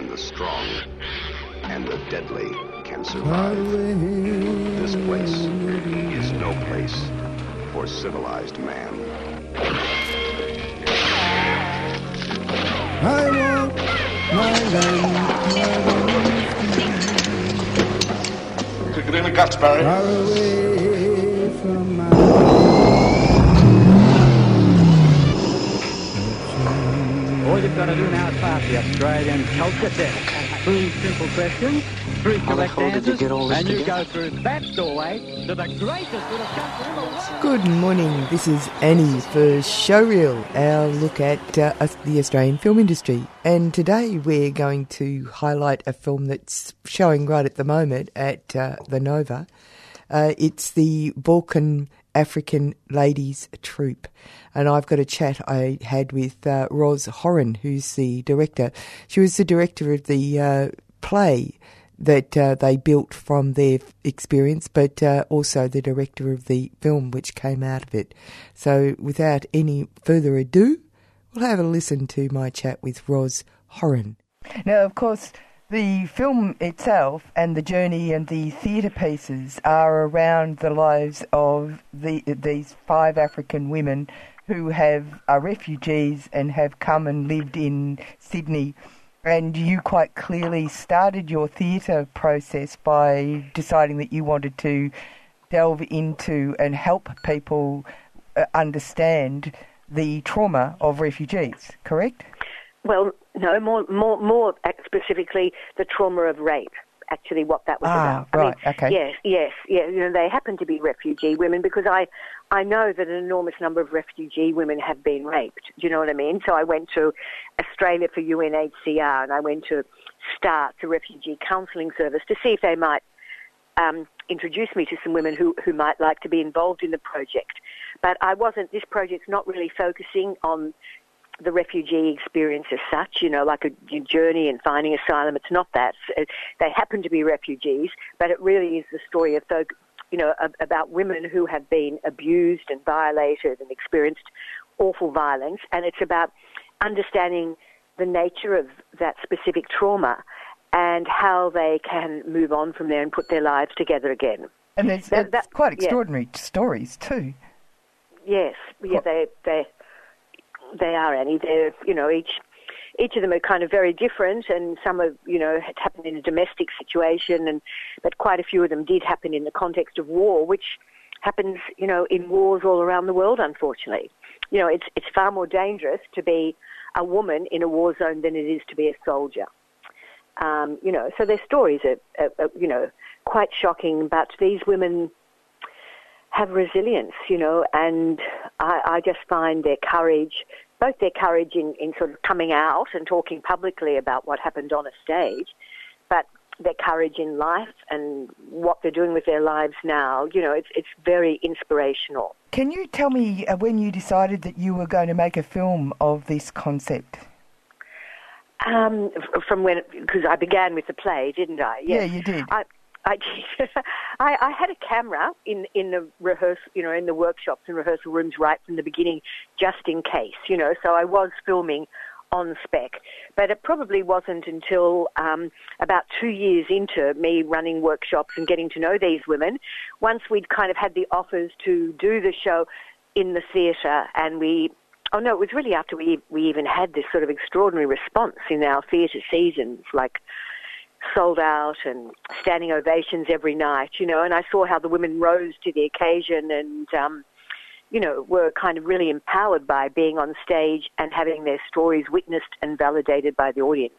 and the strong and the deadly can survive. This place is no place for civilized man. I want my land Kick it in the guts, Barry. far away from my All you've got to do now is pass the Australian culture test. Three simple questions, three correct hell did you answers, get all this and you together? go through that doorway to the greatest little country in the world. Good morning, this is Annie for Showreel, our look at uh, the Australian film industry. And today we're going to highlight a film that's showing right at the moment at uh, the Nova. Uh, it's the Baulkham African Ladies Troupe. And I've got a chat I had with uh, Ros Horin, who's the director. She was the director of the uh, play that uh, they built from their experience, but uh, also the director of the film which came out of it. So, without any further ado, we'll have a listen to my chat with Roz Horin. Now, of course, the film itself and the journey and the theatre pieces are around the lives of the, these five African women who have are refugees and have come and lived in Sydney and you quite clearly started your theatre process by deciding that you wanted to delve into and help people uh, understand the trauma of refugees, correct? Well, no, more, more, more specifically, the trauma of rape. Actually, what that was Ah, about. I right, mean, okay. Yes, yes, yeah. You know, they happen to be refugee women because I, I know that an enormous number of refugee women have been raped. Do you know what I mean? So I went to Australia for UNHCR and I went to START, the Refugee Counselling Service, to see if they might um, introduce me to some women who, who might like to be involved in the project. But I wasn't, this project's not really focusing on the refugee experience as such, you know, like a journey and finding asylum. It's not that. They happen to be refugees, but it really is the story of folk, you know, about women who have been abused and violated and experienced awful violence. And it's about understanding the nature of that specific trauma and how they can move on from there and put their lives together again. And there's, That- it's that- quite yeah. extraordinary stories too. Yes, yeah, they they they are Annie. They're you know each each of them are kind of very different, and some are you know had happened in a domestic situation, and but quite a few of them did happen in the context of war, which happens you know in wars all around the world. Unfortunately, you know it's it's far more dangerous to be a woman in a war zone than it is to be a soldier. Um, you know, so their stories are, are, are you know quite shocking, but these women have resilience, you know, and I, I just find their courage, both their courage in, in sort of coming out and talking publicly about what happened on a stage, but their courage in life and what they're doing with their lives now, you know, it's, it's very inspirational. Can you tell me uh, when you decided that you were going to make a film of this concept? Um, from when, because I began with the play, didn't I? Yeah, you did. I, I, I, I had a camera in in the rehearsal, you know, in the workshops and rehearsal rooms right from the beginning, just in case, you know. So I was filming on spec, but it probably wasn't until um, about two years into me running workshops and getting to know these women, once we'd kind of had the offers to do the show in the theatre, and we. Oh no! It was really after we we even had this sort of extraordinary response in our theatre seasons, like sold out and standing ovations every night, you know, and I saw how the women rose to the occasion and, um, you know, were kind of really empowered by being on stage and having their stories witnessed and validated by the audience.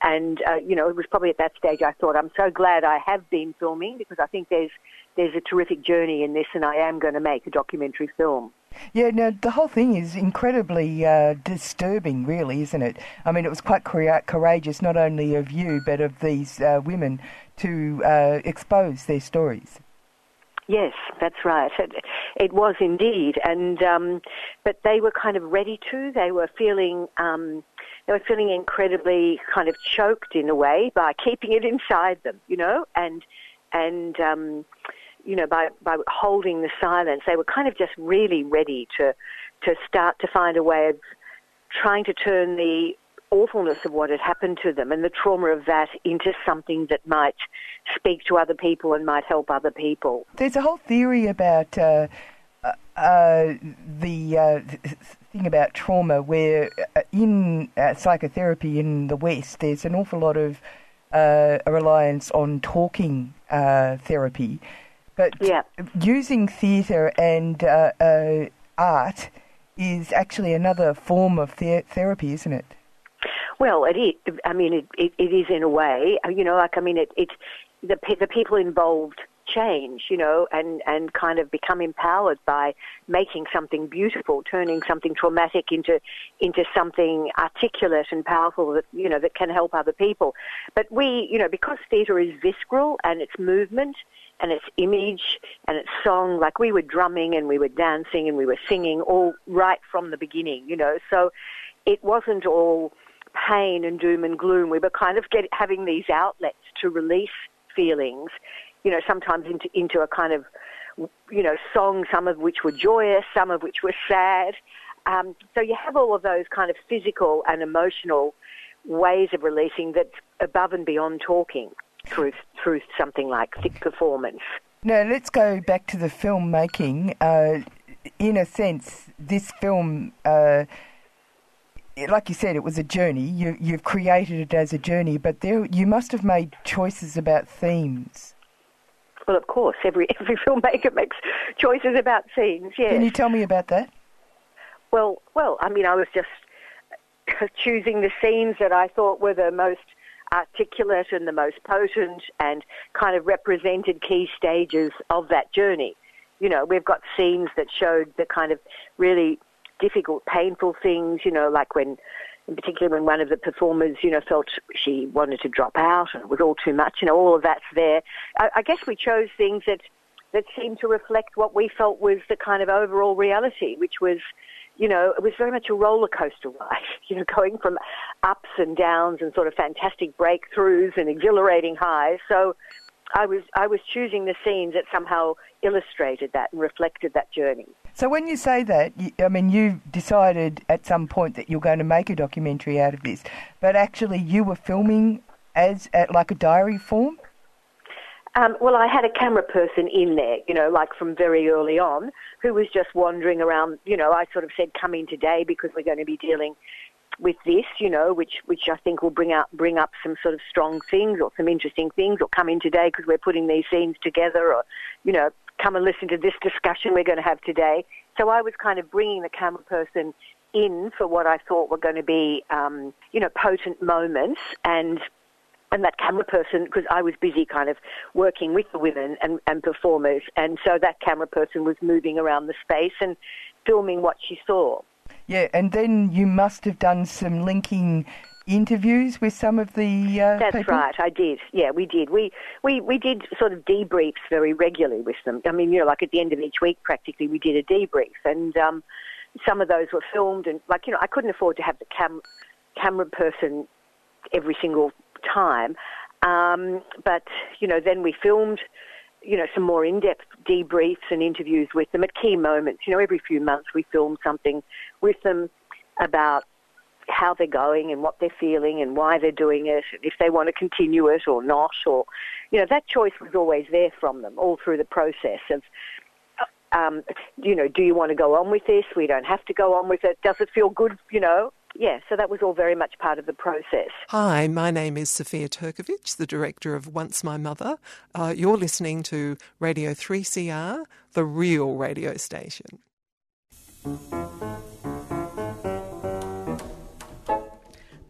And, uh, you know, it was probably at that stage I thought, I'm so glad I have been filming because I think there's, there's a terrific journey in this and I am going to make a documentary film. Yeah, now the whole thing is incredibly uh, disturbing, really, isn't it? I mean, it was quite courageous, not only of you, but of these uh, women to uh, expose their stories. Yes, that's right. It, it was indeed, and um, but they were kind of ready to. They were feeling um, they were feeling incredibly kind of choked in a way by keeping it inside them, you know, and and um, you know by by holding the silence. They were kind of just really ready to to start to find a way of trying to turn the awfulness of what had happened to them and the trauma of that into something that might speak to other people and might help other people. There's a whole theory about uh, uh, uh the uh, thing about trauma where uh, in uh, psychotherapy in the West there's an awful lot of a reliance on talking therapy. But yeah. using theatre and uh, uh, art is actually another form of the- therapy, isn't it? Well, it is. I mean, it, it, it is in a way. You know, like I mean, it, it the the people involved change, you know, and and kind of become empowered by making something beautiful, turning something traumatic into into something articulate and powerful that you know that can help other people. But we, you know, because theatre is visceral and it's movement and it's image and it's song, like we were drumming and we were dancing and we were singing all right from the beginning, you know. So it wasn't all pain and doom and gloom. We were kind of get, having these outlets to release feelings, you know, sometimes into, into a kind of, you know, song, some of which were joyous, some of which were sad. Um, so you have all of those kind of physical and emotional ways of releasing that's above and beyond talking through through something like thick performance. Now let's go back to the filmmaking. Uh, in a sense, this film uh, like you said, it was a journey. You, you've created it as a journey, but there you must have made choices about themes. Well, of course, every every filmmaker makes choices about scenes. Yes. Can you tell me about that? Well, well, I mean, I was just choosing the scenes that I thought were the most articulate and the most potent and kind of represented key stages of that journey. You know, we've got scenes that showed the kind of really difficult, painful things, you know, like when, in particular, when one of the performers, you know, felt she wanted to drop out and it was all too much, you know, all of that's there. I, I guess we chose things that, that seemed to reflect what we felt was the kind of overall reality, which was, you know, it was very much a roller coaster ride, you know, going from ups and downs and sort of fantastic breakthroughs and exhilarating highs. So I was I was choosing the scenes that somehow illustrated that and reflected that journey. So when you say that, I mean, you decided at some point that you're going to make a documentary out of this, but actually you were filming as at like a diary form. Um, well, I had a camera person in there, you know, like from very early on, who was just wandering around. You know, I sort of said, "Come in today because we're going to be dealing with this, you know, which which I think will bring up bring up some sort of strong things or some interesting things, or come in today because we're putting these scenes together, or you know, come and listen to this discussion we're going to have today. So I was kind of bringing the camera person in for what I thought were going to be, um, you know, potent moments and and that camera person, because I was busy kind of working with the women and, and performers, and so that camera person was moving around the space and filming what she saw. Yeah, and then you must have done some linking interviews with some of the uh, That's people? right, I did. Yeah, we did. We, we we did sort of debriefs very regularly with them. I mean, you know, like at the end of each week, practically, we did a debrief, and um, some of those were filmed. And like you know, I couldn't afford to have the cam camera person every single time, um, but you know, then we filmed. You know, some more in-depth debriefs and interviews with them at key moments. You know, every few months we film something with them about how they're going and what they're feeling and why they're doing it, if they want to continue it or not, or you know that choice was always there from them all through the process of. Um, you know, do you want to go on with this? We don't have to go on with it. Does it feel good? You know, yeah, so that was all very much part of the process. Hi, my name is Sophia Turkiewicz, the director of Once My Mother. Uh, you're listening to Radio 3CR, the real radio station.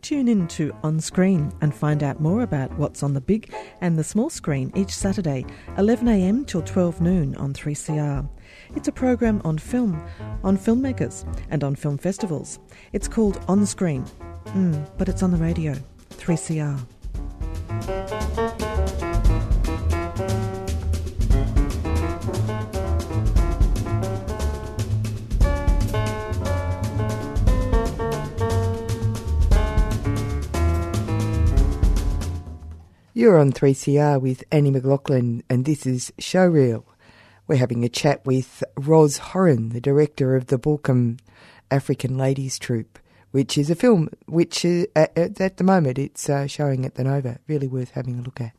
Tune in to On Screen and find out more about what's on the big and the small screen each Saturday, 11am till 12 noon on 3CR. It's a program on film, on filmmakers, and on film festivals. It's called On Screen, mm, but it's on the radio, 3CR. You're on 3CR with Annie McLaughlin, and this is Showreel. We're having a chat with Ros Horin, the director of the Baulkham African Ladies Troupe, which is a film which, uh, at, the moment, it's uh, showing at the Nova. Really worth having a look at.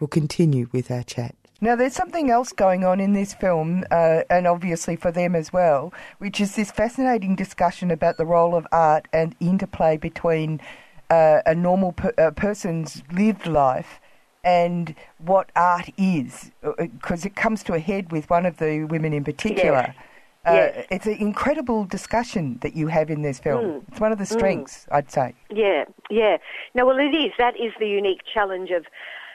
We'll continue with our chat. Now, there's something else going on in this film, uh, and obviously for them as well, which is this fascinating discussion about the role of art and interplay between uh, a normal per- person's lived life and what art is, because uh, it comes to a head with one of the women in particular. Yes. Uh, yes. It's an incredible discussion that you have in this film. Mm. It's one of the strengths, mm. I'd say. Yeah, yeah. No, well, it is. That is the unique challenge of,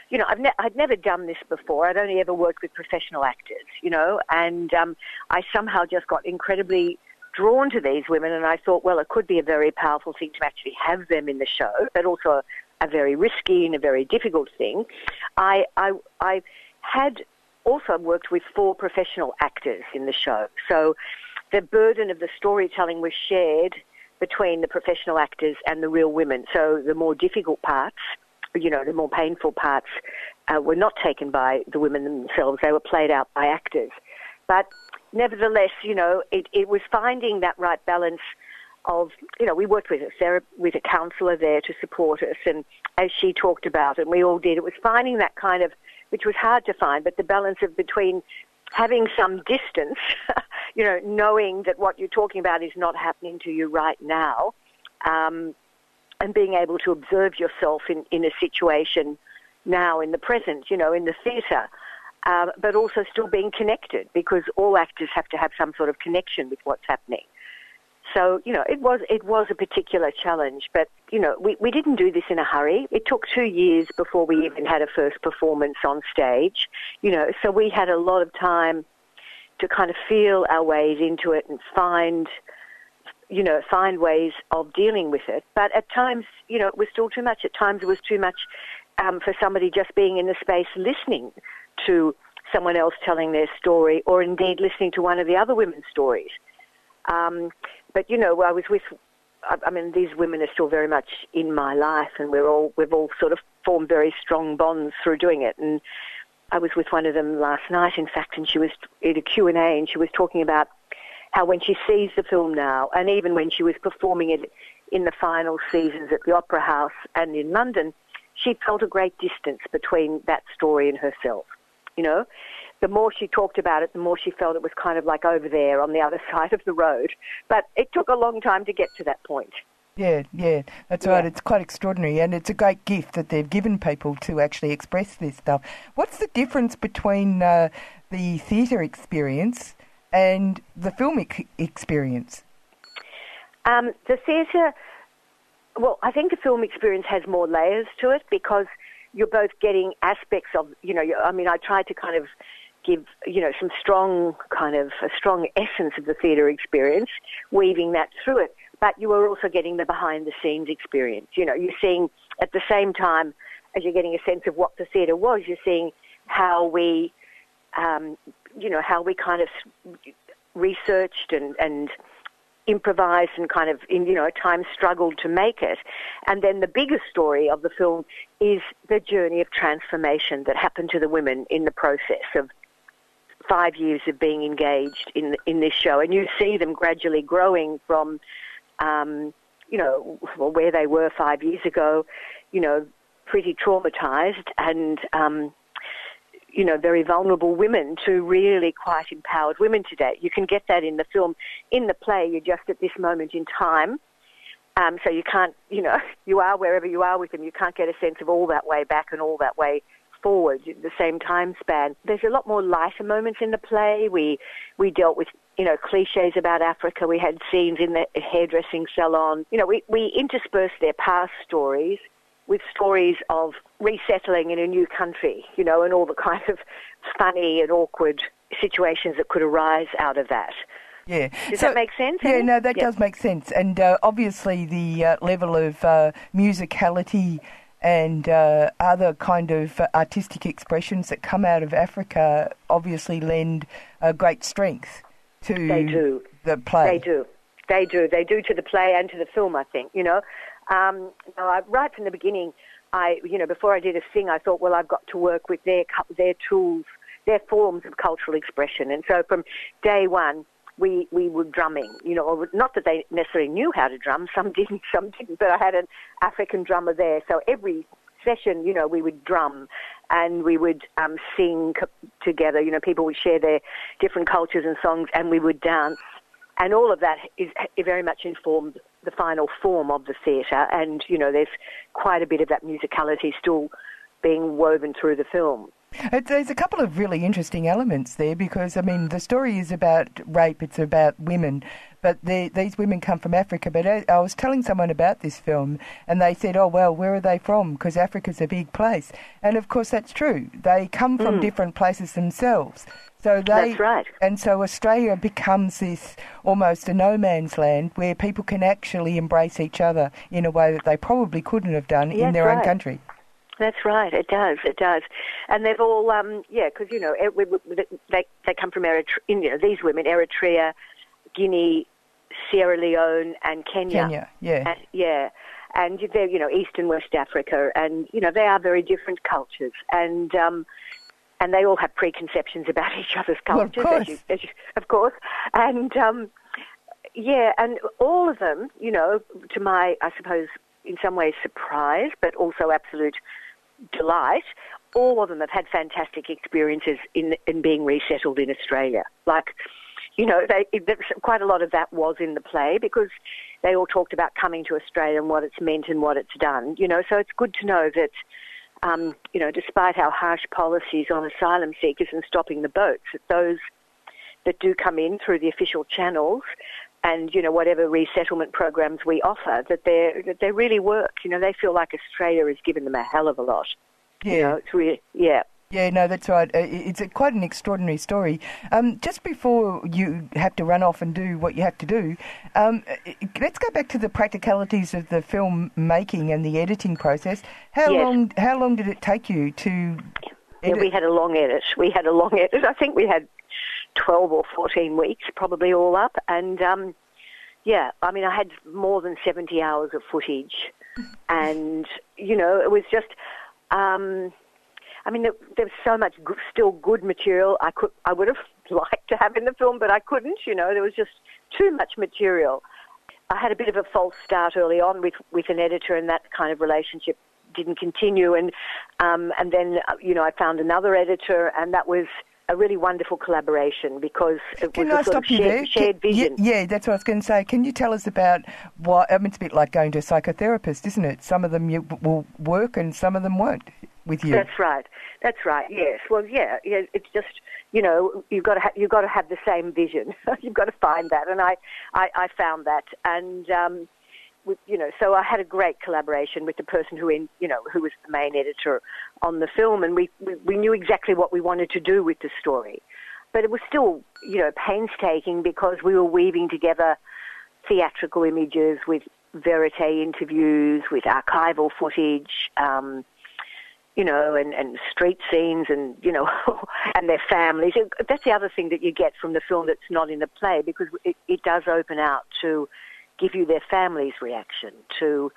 you know, I've ne- I'd never done this before. I'd only ever worked with professional actors, you know, and um, I somehow just got incredibly drawn to these women, and I thought, well, it could be a very powerful thing to actually have them in the show, but also a very risky and a very difficult thing. I, I, I had also worked with four professional actors in the show, so the burden of the storytelling was shared between the professional actors and the real women. So the more difficult parts, you know, the more painful parts, uh, were not taken by the women themselves; they were played out by actors. But nevertheless, you know, it, it was finding that right balance of, you know, we worked with a Sarah, with a counsellor there to support us, and as she talked about, and we all did, it was finding that kind of, which was hard to find, but the balance of between having some distance, you know, knowing that what you're talking about is not happening to you right now, um, and being able to observe yourself in, in a situation now in the present, you know, in the theatre um, but also still being connected because all actors have to have some sort of connection with what's happening. So, you know, it was, it was a particular challenge, but, you know, we, we didn't do this in a hurry. It took two years before we even had a first performance on stage, you know, so we had a lot of time to kind of feel our ways into it and find, you know, find ways of dealing with it. But at times, you know, it was still too much. At times it was too much um, for somebody just being in the space listening to someone else telling their story or indeed listening to one of the other women's stories. Um, but, you know, I was with, I mean, these women are still very much in my life and we're all, we've all sort of formed very strong bonds through doing it. And I was with one of them last night, in fact, and she was in a Q&A and she was talking about how when she sees the film now, and even when she was performing it in the final seasons at the Opera House and in London, she felt a great distance between that story and herself you know. The more she talked about it, the more she felt it was kind of like over there on the other side of the road. But it took a long time to get to that point. Yeah, yeah, that's yeah. right. It's quite extraordinary, and it's a great gift that they've given people to actually express this stuff. What's the difference between uh, the theatre experience and the filmic experience? Um, the theatre, well, I think the film experience has more layers to it because you're both getting aspects of, you know, I mean, I tried to kind of give, you know, some strong kind of a strong essence of the theatre experience, weaving that through it. But you are also getting the behind the scenes experience. You know, you're seeing at the same time as you're getting a sense of what the theatre was, you're seeing how we, um, you know, how we kind of researched and, and improvised and kind of, in, you know, at times struggled to make it. And then the biggest story of the film is the journey of transformation that happened to the women in the process of five years of being engaged in in this show, and you see them gradually growing from, um, you know, well, where they were five years ago, you know, pretty traumatized and um, you know, very vulnerable women to really quite empowered women today. You can get that in the film. In the play, you're just at this moment in time. Um, so you can't, you know, you are wherever you are with them. You can't get a sense of all that way back and all that way forward, the same time span. There's a lot more lighter moments in the play. We we dealt with you know cliches about Africa. We had scenes in the hairdressing salon. You know, we we interspersed their past stories with stories of resettling in a new country, you know, and all the kind of funny and awkward situations that could arise out of that. Yeah. Does that make sense, Yeah, no, that Yeah. does make sense. And uh, obviously, the uh, level of uh, musicality and uh, other kind of artistic expressions that come out of Africa obviously lend uh, great strength to They do. the play. They do. They do. They do to the play and to the film, I think, you know. Um, right from the beginning, I, you know, before I did a thing, I thought, well, I've got to work with their, their tools, their forms of cultural expression. And so from day one, we, we were drumming, you know, not that they necessarily knew how to drum, some didn't, some didn't, but I had an African drummer there. So every session, you know, we would drum and we would um, sing together. You know, people would share their different cultures and songs and we would dance. And all of that is very much informed the final form of the theatre. And, you know, there's quite a bit of that musicality still being woven through the film. It, there's a couple of really interesting elements there because, I mean, the story is about rape, it's about women, but the, these women come from Africa. But I, I was telling someone about this film and they said, oh, well, where are they from? Because Africa's a big place. And of course, that's true. They come from hmm. different places themselves. So they. That's right. And so Australia becomes this almost a no man's land where people can actually embrace each other in a way that they probably couldn't have done in their own right. country. That's right. It does. It does. And they've all, um, yeah, because you know, we- we- they they come from Eritrea. You know, these women, Eritrea, Guinea, Sierra Leone, and Kenya. Kenya, yeah. And, yeah. And they're, you know, East and West Africa, and you know, they are very different cultures, and um, and they all have preconceptions about each other's Well, of cultures, as you, course. as you, of course, and um, yeah, and all of them, you know, to my, I suppose, in some ways surprise, but also absolute delight, all of them have had fantastic experiences in in being resettled in Australia. Like, you know, they quite a lot of that was in the play because they all talked about coming to Australia and what it's meant and what it's done. You know, so it's good to know that. Um, you know, despite our harsh policies on asylum seekers and stopping the boats, that those that do come in through the official channels and you know whatever resettlement programs we offer that they that they really work you know they feel like Australia has given them a hell of a lot Yeah. you know it's really yeah Yeah, no, that's right. It's a, quite an extraordinary story. Um, just before you have to run off and do what you have to do, um, let's go back to the practicalities of the film making and the editing process. How Yes. long? How long did it take you to? yeah we had a long edit we had a long edit I think we had 12 or 14 weeks probably all up and um yeah I mean I had more than 70 hours of footage and you know it was just um I mean, there, there was so much good, still good material I could, I would have liked to have in the film, but I couldn't. You know, there was just too much material. I had a bit of a false start early on with with an editor, and that kind of relationship didn't continue. And um, and then uh, you know, I found another editor, and that was a really wonderful collaboration because it Can was I a sort of shared, shared Can- vision. Yeah, yeah, that's what I was going to say. Can you tell us about what? I mean, it's a bit like going to a psychotherapist, isn't it? Some of them you, will work, and some of them won't with you. That's right. That's right. Yes. Well, yeah. yeah it's just you know you've got to ha- you've got to have the same vision. you've got to find that, and I I, I found that, and um, you know, so I had a great collaboration with the person who in you know who was the main editor on the film, and we we, we knew exactly what we wanted to do with the story, but it was still you know painstaking because we were weaving together theatrical images with verite interviews, with archival footage. Um, you know, and, and street scenes and, you know, and their families. That's the other thing that you get from the film that's not in the play because it, it does open out to give you their family's reaction to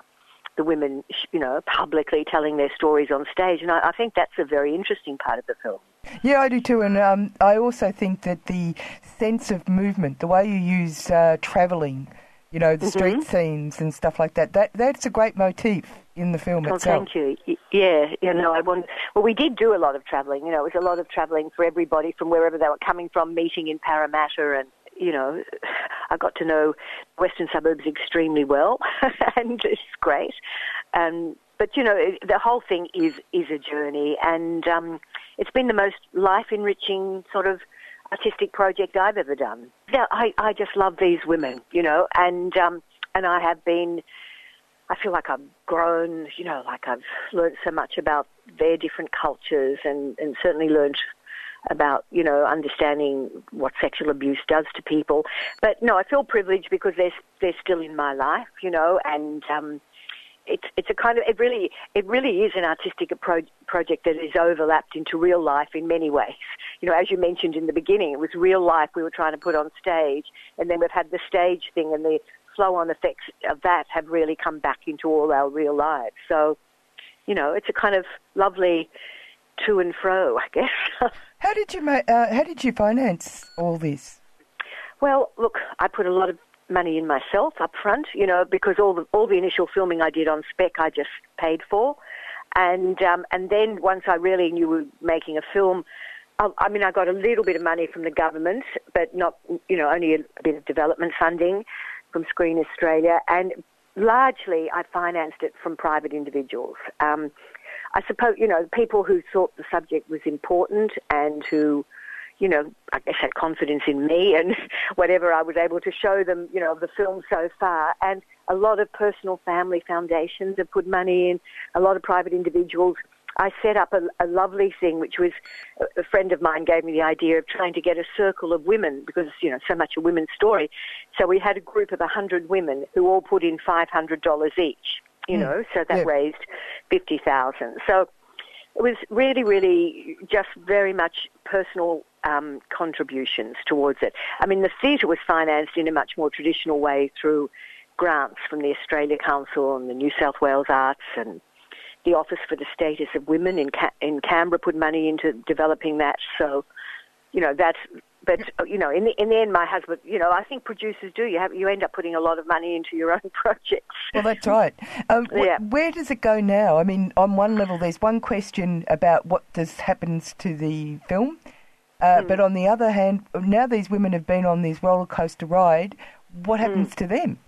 the women, you know, publicly telling their stories on stage. And I, I think that's a very interesting part of the film. Yeah, I do too, and um, I also think that the sense of movement, the way you use uh, travelling, you know, the street Mm-hmm. scenes and stuff like that, that that's a great motif in the film Well, itself. thank you. Yeah, you know, I want. Well, we did do a lot of travelling. You know, it was a lot of travelling for everybody from wherever they were coming from, meeting in Parramatta, and you know, I got to know western suburbs extremely well, and it's great. Um, but you know, it, the whole thing is is a journey, and um, it's been the most life enriching sort of artistic project I've ever done. Yeah, I, I just love these women, you know, and um, and I have been. I feel like I've grown, you know, like I've learned so much about their different cultures and, and certainly learned about you know understanding what sexual abuse does to people. But no, I feel privileged because they're they're still in my life, you know, and. Um, it's it's a kind of it really it really is an artistic pro- project that is overlapped into real life in many ways. You know, as you mentioned in the beginning, it was real life we were trying to put on stage, and then we've had the stage thing, and the flow-on effects of that have really come back into all our real lives. So, you know, it's a kind of lovely to and fro, I guess. how did you ma- uh, How did you finance all this? Well, look, I put a lot of money in myself up front, you know, because all the all the initial filming I did on spec I just paid for, and um, and then once I really knew we were making a film, I, I mean I got a little bit of money from the government, but not you know only a, a bit of development funding from Screen Australia, and largely I financed it from private individuals. Um, I suppose you know people who thought the subject was important and who you know, I guess had confidence in me and whatever I was able to show them, you know, of the film so far. And a lot of personal family foundations have put money in, a lot of private individuals. I set up a, a lovely thing, which was a friend of mine gave me the idea of trying to get a circle of women because, you know, so much a women's story. So we had a group of 100 women who all put in $500 each, you mm. know, so that yeah. raised 50,000. So it was really, really just very much personal um, contributions towards it. I mean, the theatre was financed in a much more traditional way through grants from the Australia Council and the New South Wales Arts and the Office for the Status of Women in, Ca- in Canberra put money into developing that. So, you know, that's but you know, in the in the end, my husband, you know, I think producers do. You have you end up putting a lot of money into your own projects. Well, that's right. Um, yeah. Wh- where does it go now? I mean, on one level, there's one question about what does happens to the film, uh, mm. but on the other hand, now these women have been on this roller coaster ride. What hmm. happens mm. to them?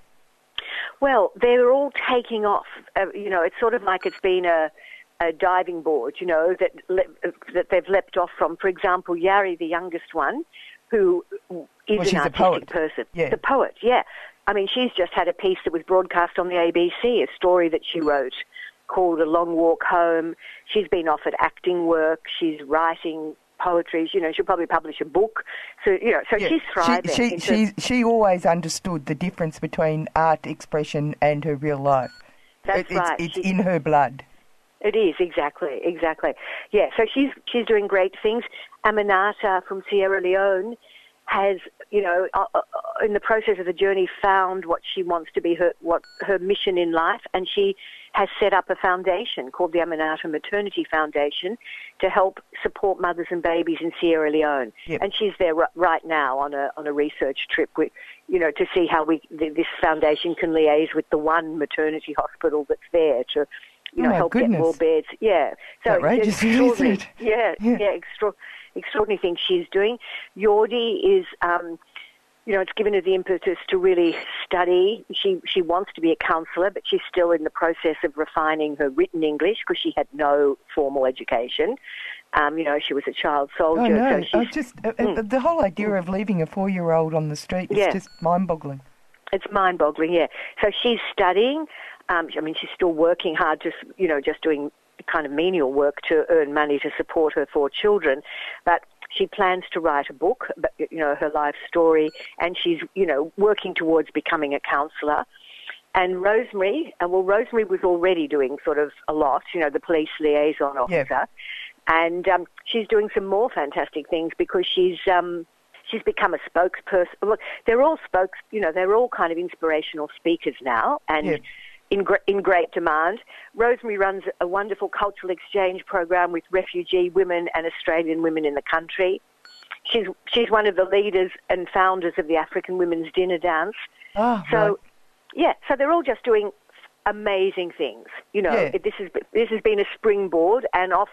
Well, they're all taking off. Uh, you know, it's sort of like it's been a a diving board, you know, that le- that they've leapt off from. For example, Yarrie, the youngest one, who is well, an artistic person, yeah. the poet, yeah. I mean, she's just had a piece that was broadcast on the ABC, a story that she wrote called A Long Walk Home. She's been offered acting work. She's writing poetry. You know, she'll probably publish a book. So you know, so yeah. she's thriving. She she, she, she always understood the difference between art expression and her real life. That's it, right. It's, it's in her blood. It is exactly, exactly. Yeah. So she's she's doing great things. Aminata from Sierra Leone has, you know, uh, uh, in the process of the journey, found what she wants to be her what her mission in life, and she has set up a foundation called the Aminata Maternity Foundation to help support mothers and babies in Sierra Leone. Yep. And she's there r- right now on a on a research trip with, you know, to see how we th- this foundation can liaise with the one maternity hospital that's there to you know, oh help goodness. get more beds. Yeah. So Outrageous, extraordinary. It? Yeah, yeah, yeah extra, extraordinary thing she's doing. Yordi is, um, you know, it's given her the impetus to really study. She she wants to be a counsellor, but she's still in the process of refining her written English because she had no formal education. Um, you know, she was a child soldier. Oh no! So I just uh, mm. the whole idea of leaving a four-year-old on the street is yeah. just mind-boggling. It's mind-boggling, yeah. So she's studying. Um, I mean, she's still working hard, just you know, just doing kind of menial work to earn money to support her four children, but she plans to write a book, you know, her life story, and she's you know working towards becoming a counsellor. And Rosemary, uh, well, Rosemary was already doing sort of a lot, you know, the police liaison officer, yeah. and um, she's doing some more fantastic things because she's um, she's become a spokesperson. Look, they're all spokes, you know, they're all kind of inspirational speakers now, and. Yeah in, in great demand. Rosemary runs a wonderful cultural exchange program with refugee women and Australian women in the country. She's, she's one of the leaders and founders of the African Women's Dinner Dance. Oh, so, right. yeah, so they're all just doing amazing things. You know, yeah. this, has, this has been a springboard, and off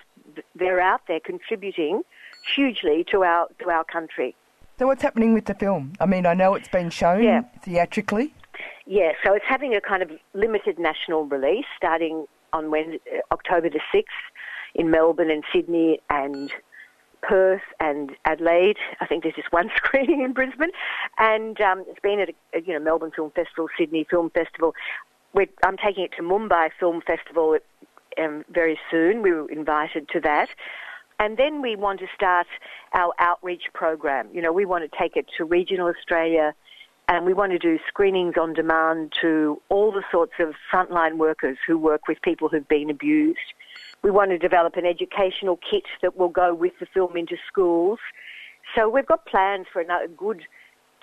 they're out there contributing hugely to our, to our country. So, what's happening with the film? I mean, I know it's been shown yeah. theatrically. Yeah, so it's having a kind of limited national release starting on Wednesday, October the 6th in Melbourne and Sydney and Perth and Adelaide. I think there's just one screening in Brisbane, and um, it's been at a, you know Melbourne Film Festival, Sydney Film Festival. We're, I'm taking it to Mumbai Film Festival um, very soon. We were invited to that, And then we want to start our outreach program. You know, we want to take it to regional Australia and we want to do screenings on demand to all the sorts of frontline workers who work with people who've been abused. We want to develop an educational kit that will go with the film into schools. So we've got plans for a good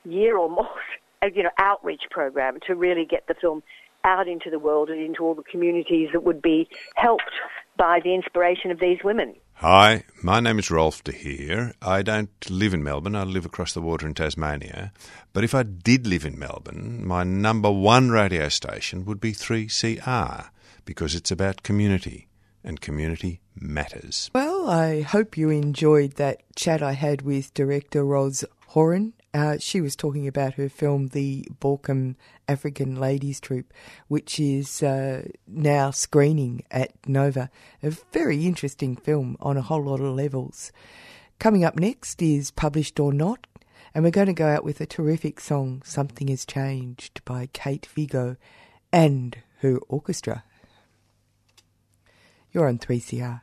year or more, you know, outreach program to really get the film out into the world and into all the communities that would be helped by the inspiration of these women. Hi, my name is Rolf de Heer. I don't live in Melbourne, I live across the water in Tasmania. But if I did live in Melbourne, my number one radio station would be 3CR because it's about community and community matters. Well, I hope you enjoyed that chat I had with director Ros Horin uh, she was talking about her film, The Baulkham African Ladies Troupe, which is uh, now screening at Nova. A very interesting film on a whole lot of levels. Coming up next is Published or Not, and we're going to go out with a terrific song, Something Has Changed, by Kate Vigo and her orchestra. You're on 3CR.